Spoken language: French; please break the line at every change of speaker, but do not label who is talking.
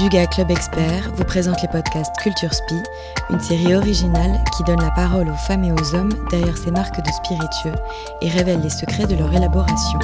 Duga Club Expert vous présente les podcasts Culture Spi, une série originale qui donne la parole aux femmes et aux hommes derrière ces marques de spiritueux et révèle les secrets de leur élaboration.